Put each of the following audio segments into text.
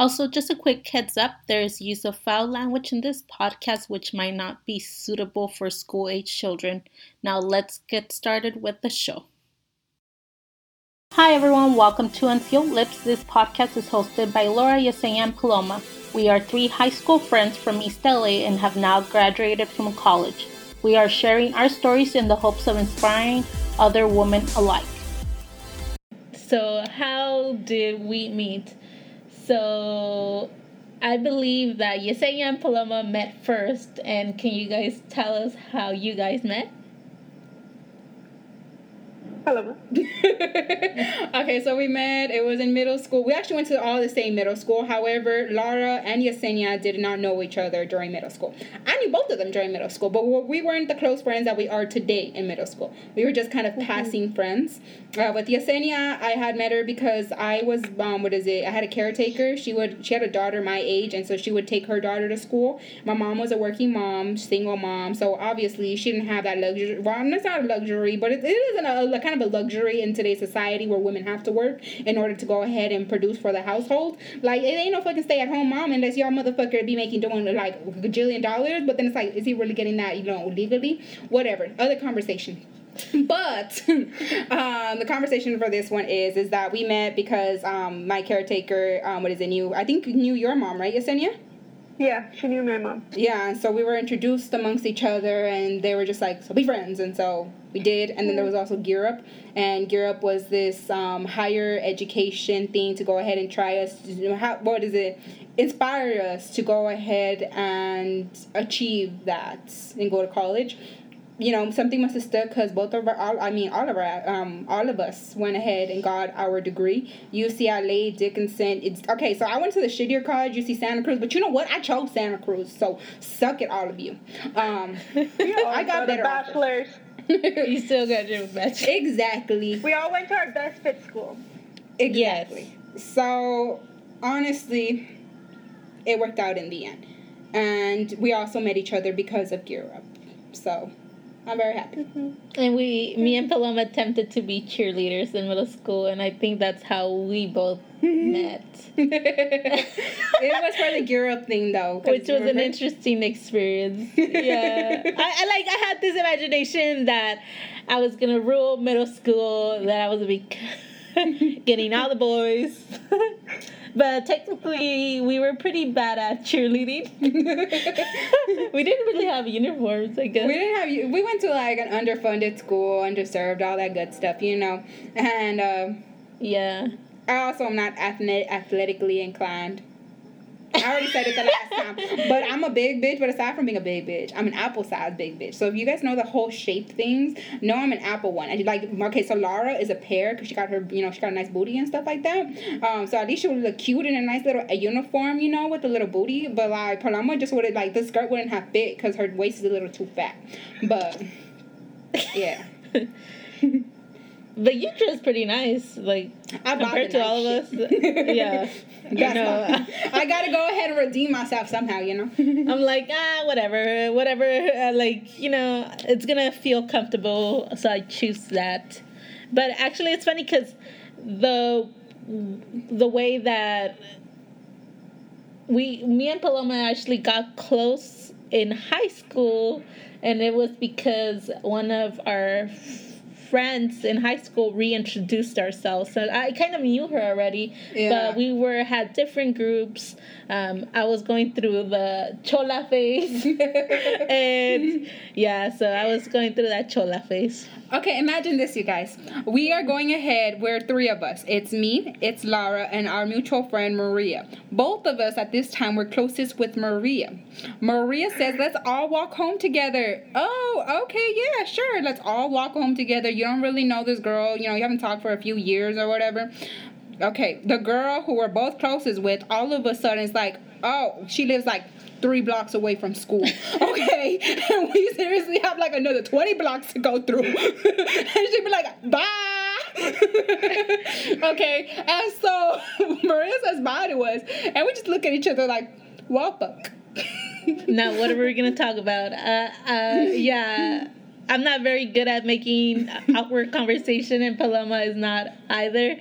Also, just a quick heads up there is use of foul language in this podcast, which might not be suitable for school age children. Now, let's get started with the show. Hi, everyone, welcome to Unsealed Lips. This podcast is hosted by Laura Yesenia Paloma. We are three high school friends from East LA and have now graduated from college. We are sharing our stories in the hopes of inspiring other women alike. So, how did we meet? So, I believe that Yesenia and Paloma met first, and can you guys tell us how you guys met? Paloma. okay, so we met. It was in middle school. We actually went to all the same middle school. However, Laura and Yesenia did not know each other during middle school. I knew both of them during middle school, but we weren't the close friends that we are today in middle school. We were just kind of mm-hmm. passing friends. Uh, with Yesenia, I had met her because I was um, what is it? I had a caretaker. She would she had a daughter my age, and so she would take her daughter to school. My mom was a working mom, single mom, so obviously she didn't have that luxury. Well, it's not a luxury, but it, it isn't a, a kind of a luxury in today's society where women have to work in order to go ahead and produce for the household. Like it ain't no fucking stay at home mom unless y'all motherfucker be making doing like a gajillion dollars. But then it's like, is he really getting that? You know, legally? Whatever. Other conversation. but um, the conversation for this one is is that we met because um, my caretaker um, what is it knew I think knew your mom right Yesenia yeah, she knew my mom. Yeah, so we were introduced amongst each other, and they were just like, so be friends. And so we did. And then there was also Gear Up. And Gear Up was this um, higher education thing to go ahead and try us, to, how, what is it? Inspire us to go ahead and achieve that and go to college you know something must have stuck because both of our all, I mean all of our um all of us went ahead and got our degree. UCLA, Dickinson. It's okay. So I went to the shittier college, UC Santa Cruz. But you know what? I chose Santa Cruz. So suck it, all of you. Um, I got better. Bachelors. you still got your bachelor. Exactly. We all went to our best fit school. Exactly. Yes. So honestly, it worked out in the end, and we also met each other because of Gear Up. So I'm very happy. Mm-hmm. And we, me and Paloma attempted to be cheerleaders in middle school, and I think that's how we both met. it was for the Gear Up thing, though. Which was an interesting experience. Yeah. I, I, like, I had this imagination that I was going to rule middle school, that I was going to be getting all the boys. But technically, we were pretty bad at cheerleading. we didn't really have uniforms, I guess. We didn't have. We went to like an underfunded school, underserved, all that good stuff, you know. And uh, yeah, I also am not athletic, athletically inclined. I already said it the last time. But I'm a big bitch, but aside from being a big bitch, I'm an apple sized big bitch. So if you guys know the whole shape things, know I'm an apple one. And like okay, so Laura is a pear because she got her, you know, she got a nice booty and stuff like that. Um, so at least she would look cute in a nice little a uniform, you know, with a little booty. But like Paloma just would like the skirt wouldn't have fit because her waist is a little too fat. But yeah. But you dress pretty nice, like I compared to nice all of us. yeah, That's know. I gotta go ahead and redeem myself somehow, you know. I'm like ah, whatever, whatever. Uh, like you know, it's gonna feel comfortable, so I choose that. But actually, it's funny because the the way that we, me and Paloma actually got close in high school, and it was because one of our friends in high school reintroduced ourselves. So I kind of knew her already, yeah. but we were had different groups. Um, I was going through the chola phase, and yeah, so I was going through that chola phase. Okay, imagine this, you guys. We are going ahead. We're three of us. It's me, it's Laura, and our mutual friend Maria. Both of us at this time were closest with Maria. Maria says, "Let's all walk home together." Oh, okay, yeah, sure. Let's all walk home together. You don't really know this girl. You know, you haven't talked for a few years or whatever. Okay, the girl who we're both closest with, all of a sudden, is like, oh, she lives like three blocks away from school. Okay. and we seriously have like another 20 blocks to go through. and she'd be like, bye. okay. And so Marissa's body was. And we just look at each other like, well, fuck. now, what are we going to talk about? Uh, uh, yeah. I'm not very good at making awkward conversation, and Paloma is not either.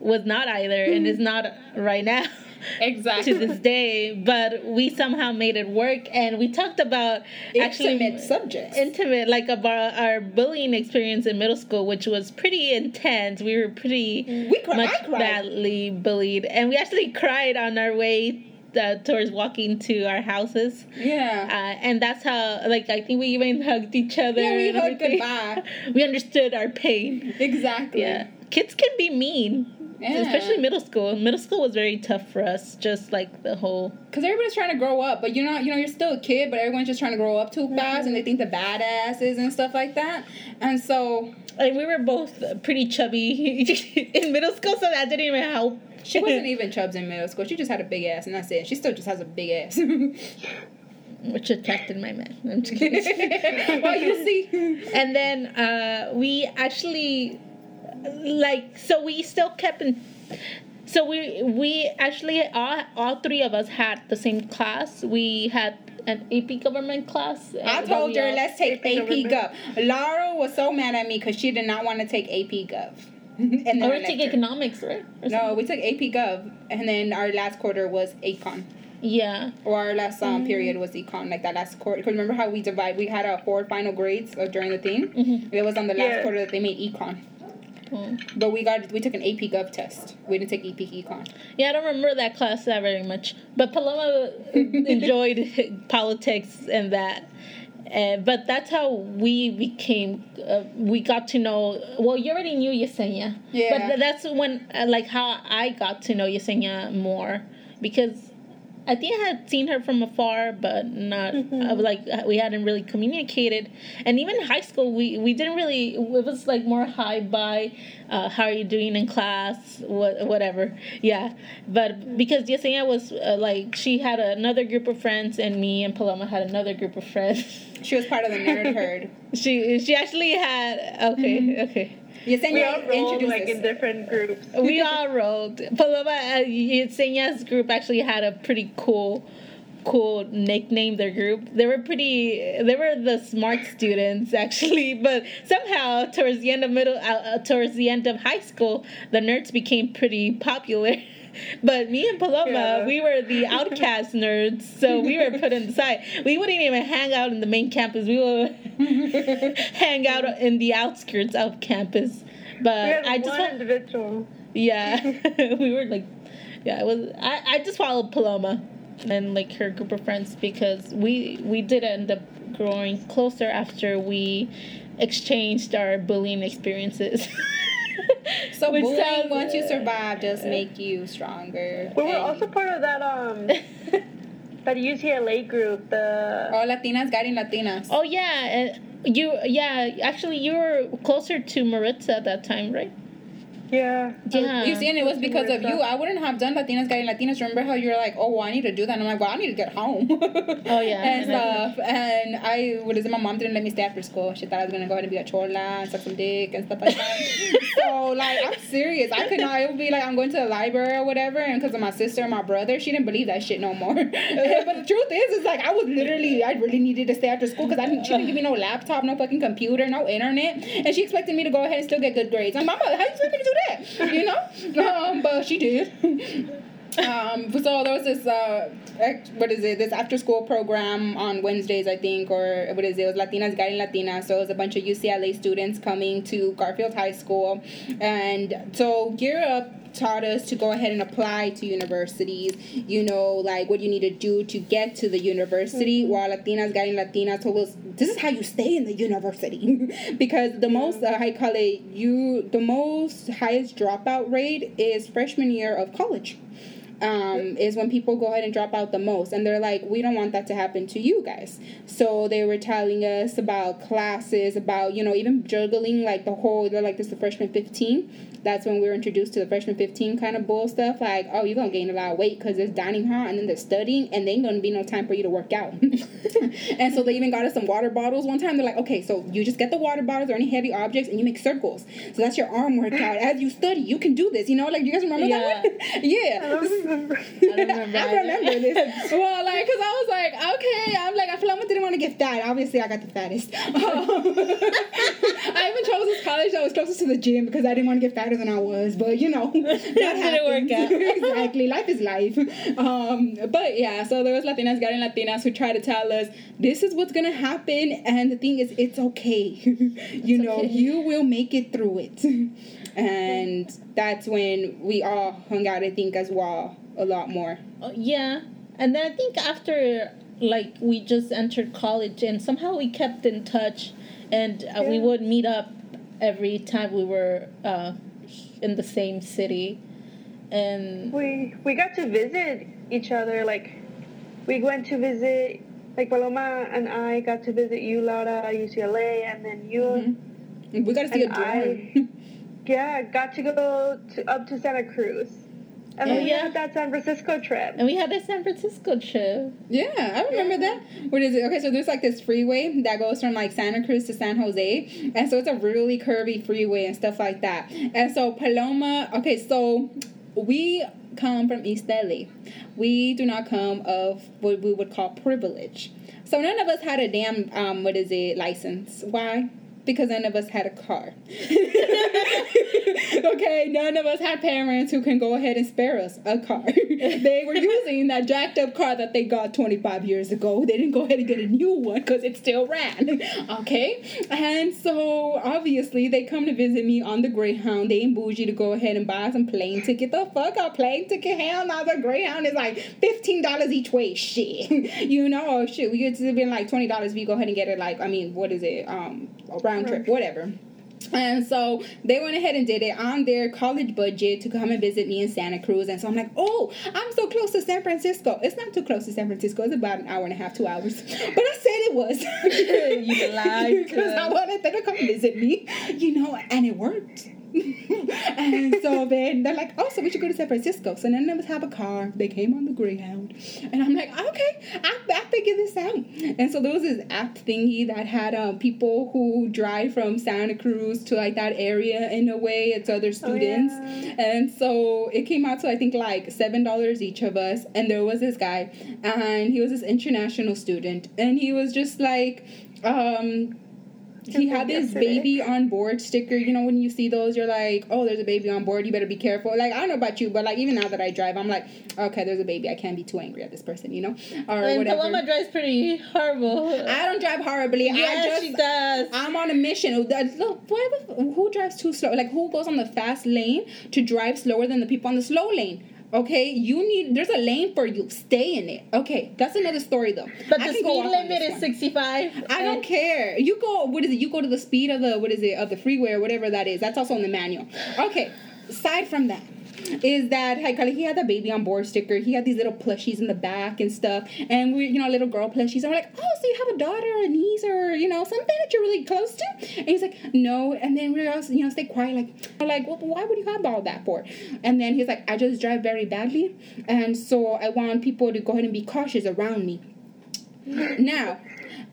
Was not either, and is mm-hmm. not right now. Exactly. to this day, but we somehow made it work, and we talked about actually Intimate subjects. intimate, like about our bullying experience in middle school, which was pretty intense. We were pretty We cri- much badly bullied, and we actually cried on our way uh, towards walking to our houses. yeah. Uh, and that's how, like, I think we even hugged each other. Yeah, we hugged goodbye. we understood our pain. exactly. Yeah. Kids can be mean, Yeah. especially middle school. Middle school was very tough for us, just like the whole. Because everybody's trying to grow up, but you're not, you know, you're still a kid, but everyone's just trying to grow up too fast and they think the badasses and stuff like that. And so And we were both pretty chubby in middle school, so that didn't even help. She wasn't even chubs in middle school. She just had a big ass, and that's it. She still just has a big ass. Which attracted my man. I'm just kidding. well, you see. and then uh, we actually like so we still kept in so we we actually all, all three of us had the same class we had an ap government class I told her let's take AP AP Gov. Laura was so mad at me because she did not want to take AP Gov. and then oh, we take left economics right Or No, something? we took AP Gov, and then our last quarter was Econ. yeah Or our last um, Mm-hmm. period was econ, like that last quarter. Because remember how we divide? We had our four final grades uh, during the thing. Mhm. It was on the last Yeah. quarter that they made econ. Oh. But we got we took an AP Gov test. We didn't take AP Econ. yeah i don't remember that class that very much but paloma enjoyed politics and that uh, but that's how we became. Uh, we got to know. Well, you already knew Yesenia. Yeah. But th- that's when, uh, like, how I got to know Yesenia more because I think I had seen her from afar, but not uh, like we hadn't really communicated. And even in high school, we we didn't really. It was like more high by, uh, how are you doing in class, what whatever. Yeah, but because Yesenia was uh, like she had another group of friends, and me and Paloma had another group of friends. She was part of the nerd herd. she she actually had okay okay. Yesenia We all rolled introduced like in different groups. we all rolled. Paloma uh, Yesenia's group actually had a pretty cool, cool nickname. Their group. They were pretty. They were the smart students actually, but somehow towards the end of middle, uh, uh, towards the end of high school, the nerds became pretty popular. But me and Paloma, Yeah. we were the outcast nerds, so we were put on the side. We wouldn't even hang out in the main campus. We would hang out in the outskirts of campus. But We had I just one want, individual. yeah, we were like, yeah, it was. I, I just followed Paloma and like her group of friends because we we did end up growing closer after we exchanged our bullying experiences. So Which bullying, sounds- once you survive, just make you stronger. We were And- also part of that um that UCLA group. The Oh, Latinas guiding Latinas. oh yeah, uh, you yeah actually you were closer to Maritza at that time, right? Yeah. Yeah. You uh-huh. see, and it was because of you. I wouldn't have done Latinas guiding Latinas. Remember how you were like, oh, well, I need to do that. And I'm like, well, I need to get home. Oh, yeah. and stuff. And I, what is it? My mom didn't let me stay after school. She thought I was gonna go ahead and be a chola and suck some dick and stuff like that. so like, I'm serious. I could not. It would be like I'm going to the library or whatever, and because of my sister and my brother, she didn't believe that shit no more. but the truth is, is like I was literally, I really needed to stay after school because I didn't. She didn't give me no laptop, no fucking computer, no internet, and she expected me to go ahead and still get good grades. I'm, mama, how you expect me to do that? You know? Um, but she did. um, so there was this uh, what is it? This after school program on Wednesdays, I think, or what is it? It was Latinas Guiding Latinas. So it was a bunch of UCLA students coming to Garfield High School, and so Gear Up taught us to go ahead and apply to universities. You know, like what you need to do to get to the university. While Latinas Guiding Latinas told us this is how you stay in the university, because the most uh, I call it you the most highest dropout rate is freshman year of college um, is when people go ahead and drop out the most. And they're like, we don't want that to happen to you guys. So they were telling us about classes, about, you know, even juggling like the whole, they're like, this is the freshman 15. That's when we were introduced to the freshman 15 kind of bull stuff. Like, oh, you're going to gain a lot of weight because there's dining hall and then they're studying and they ain't going to be no time for you to work out. and so they even got us some water bottles one time. They're like, okay, so you just get the water bottles or any heavy objects and you make circles. So that's your arm workout. As you study, you can do this. You know, like, you guys remember Yeah. that one? yeah. I remember. I don't remember. I remember this. Well, like, cause I was like, okay, I'm like, I feel like I didn't want to get fat. Obviously, I got the fattest. I even chose this college that was closest to the gym because I didn't want to get fatter than I was, but you know, that didn't work out. exactly, life is life. Um, but yeah, so there was Latinas getting Latinas who try to tell us this is what's gonna happen, and the thing is, it's okay. you know, okay. you will make it through it, and that's when we all hung out. I think as well a lot more. Oh, yeah, and then I think after like we just entered college, and somehow we kept in touch, and uh, we would meet up every time we were uh, in the same city, and We we got to visit each other. Like, we went to visit. Like Paloma and I got to visit you, Laura, at UCLA, and then you, We got to see And a dorm. I- yeah, got to go to, up to Santa Cruz, and then we had that San Francisco trip. and we had a San Francisco trip. Yeah, I remember that. What is it? Okay, so there's like this freeway that goes from like Santa Cruz to San Jose. And so it's a really curvy freeway and stuff like that. And so Paloma, okay, so we come from East LA. We do not come of what we would call privilege. So none of us had a damn, um, what is it, license. Why? Because none of us had a car. okay, none of us had parents who can go ahead and spare us a car. they were using that jacked up car that they got 25 years ago. They didn't go ahead and get a new one because it still ran. Okay? And so obviously they come to visit me on the Greyhound. They ain't bougie to go ahead and buy some plane ticket. The fuck a plane ticket? Hell no, the Greyhound is like $15 each way. Shit. you know, oh shit, we get to be like $20 if you go ahead and get it like, I mean, what is it? Um, a round trip, whatever. And so they went ahead and did it on their college budget to come and visit me in Santa Cruz. And so I'm like, oh, I'm so close to San Francisco. It's not too close to San Francisco. It's about an hour and a half, two hours. But I said it was. You lied Because I wanted them to come visit me, you know, and it worked. and so then they're like, oh, so we should go to San Francisco. So none of us have a car. They came on the Greyhound. And I'm like, okay, I, I figured this out. And so there was this app thingy that had um, people who drive from Santa Cruz to like that area in a way. It's other students. yeah. And so it came out to I think like seven dollars each of us. And there was this guy, and he was this international student, and he was just like, um, he had this Yesterday. baby on board sticker. You know, when you see those, you're like, oh, there's a baby on board. You better be careful. Like I don't know about you, but like even now that I drive, I'm like, okay, there's a baby. I can't be too angry at this person, you know, or whatever. And whatever. Paloma drives pretty horrible. I don't drive horribly. I just, she does. I'm on a mission. That- Look, uh, why the- who drives too slow? Like, who goes on the fast lane to drive slower than the people on the slow lane? Okay, you need. There's a lane for you. Stay in it. Okay, that's another story though. but I the speed limit is 65. I don't care. You go. What is it? You go to the speed of the what is it of the freeway or whatever that is. That's also in the manual. Okay. Aside from that, is that he had the baby on board sticker. He had these little plushies in the back and stuff, and we you know little girl plushies. And we're like, oh, so you have a daughter, or a niece, or you know something that you're really close to? And he's like, no. And then we're also you know stay quiet. Like we're like, well, why would you have all that for? And then he's like, I just drive very badly, and so I want people to go ahead and be cautious around me. Now,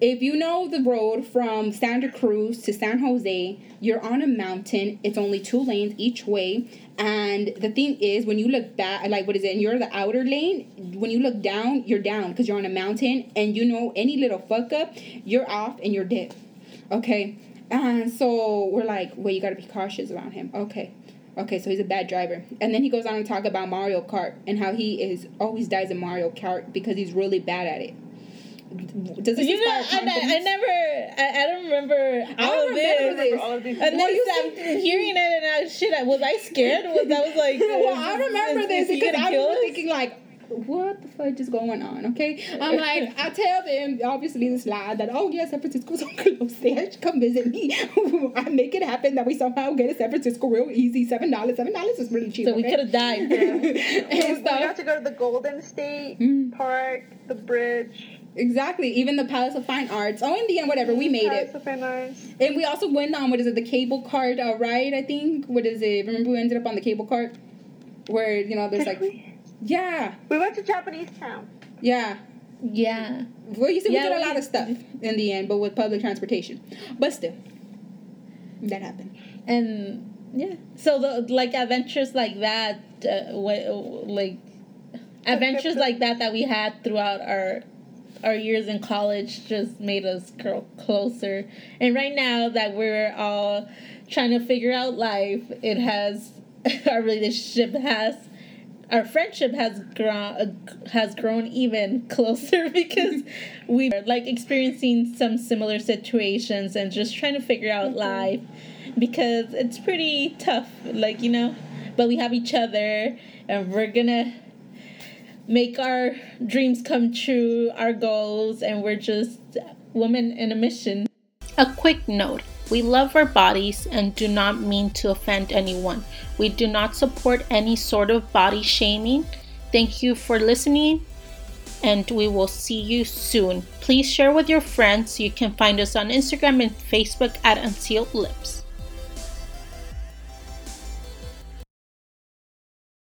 if you know the road from Santa Cruz to San Jose, you're on a mountain. It's only two lanes each way. And the thing is, when you look back, like what is it? And you're the outer lane. When you look down, you're down because you're on a mountain. And you know, any little fuck up, you're off and you're dead. Okay. And so we're like, well, you gotta be cautious around him. Okay. Okay, so he's a bad driver. And then he goes on to talk about Mario Kart and how he is always dies in Mario Kart because he's really bad at it. Does this You know, I, I, I never, I, I don't remember I don't of remember this. this. all of these. And Well, then you I'm hearing it and I shit. I- Was I scared? Was I was like? well, I remember is- this is because I kill was thinking like, what the fudge is going on? Okay, I'm like, I tell them obviously this lad that oh yeah, San Francisco's so close. They should come visit me. I make it happen that we somehow get to San Francisco real easy. Seven dollars. Seven dollars is really cheap. So we could have died. and We got to go to the Golden State Mm. Park, the bridge. Exactly. Even the Palace of Fine Arts. Oh, in the end, whatever. We made Palace it. of Fine Arts. And we also went on, what is it, the cable cart uh, ride, I think? What is it? Remember we ended up on the cable cart? Where, you know, there's Did like, we? Yeah, We went to Japanese Town. yeah. Yeah. Well, you see, Yeah, we did a we- lot of stuff in the end, but with public transportation. But still, that happened. And yeah. So the like adventures like that, uh, wh- like adventures like that that we had throughout our our years in college just made us grow closer. And right now that we're all trying to figure out life, it has our relationship has our friendship has grown has grown even closer because we are like experiencing some similar situations and just trying to figure out mm-hmm. life because it's pretty tough like you know but we have each other and we're gonna make our dreams come true our goals and we're just women in a mission a quick note we love our bodies and do not mean to offend anyone. We do not support any sort of body shaming. Thank you for listening and we will see you soon. Please share with your friends. You can find us on Instagram and Facebook at Unsealed Lips.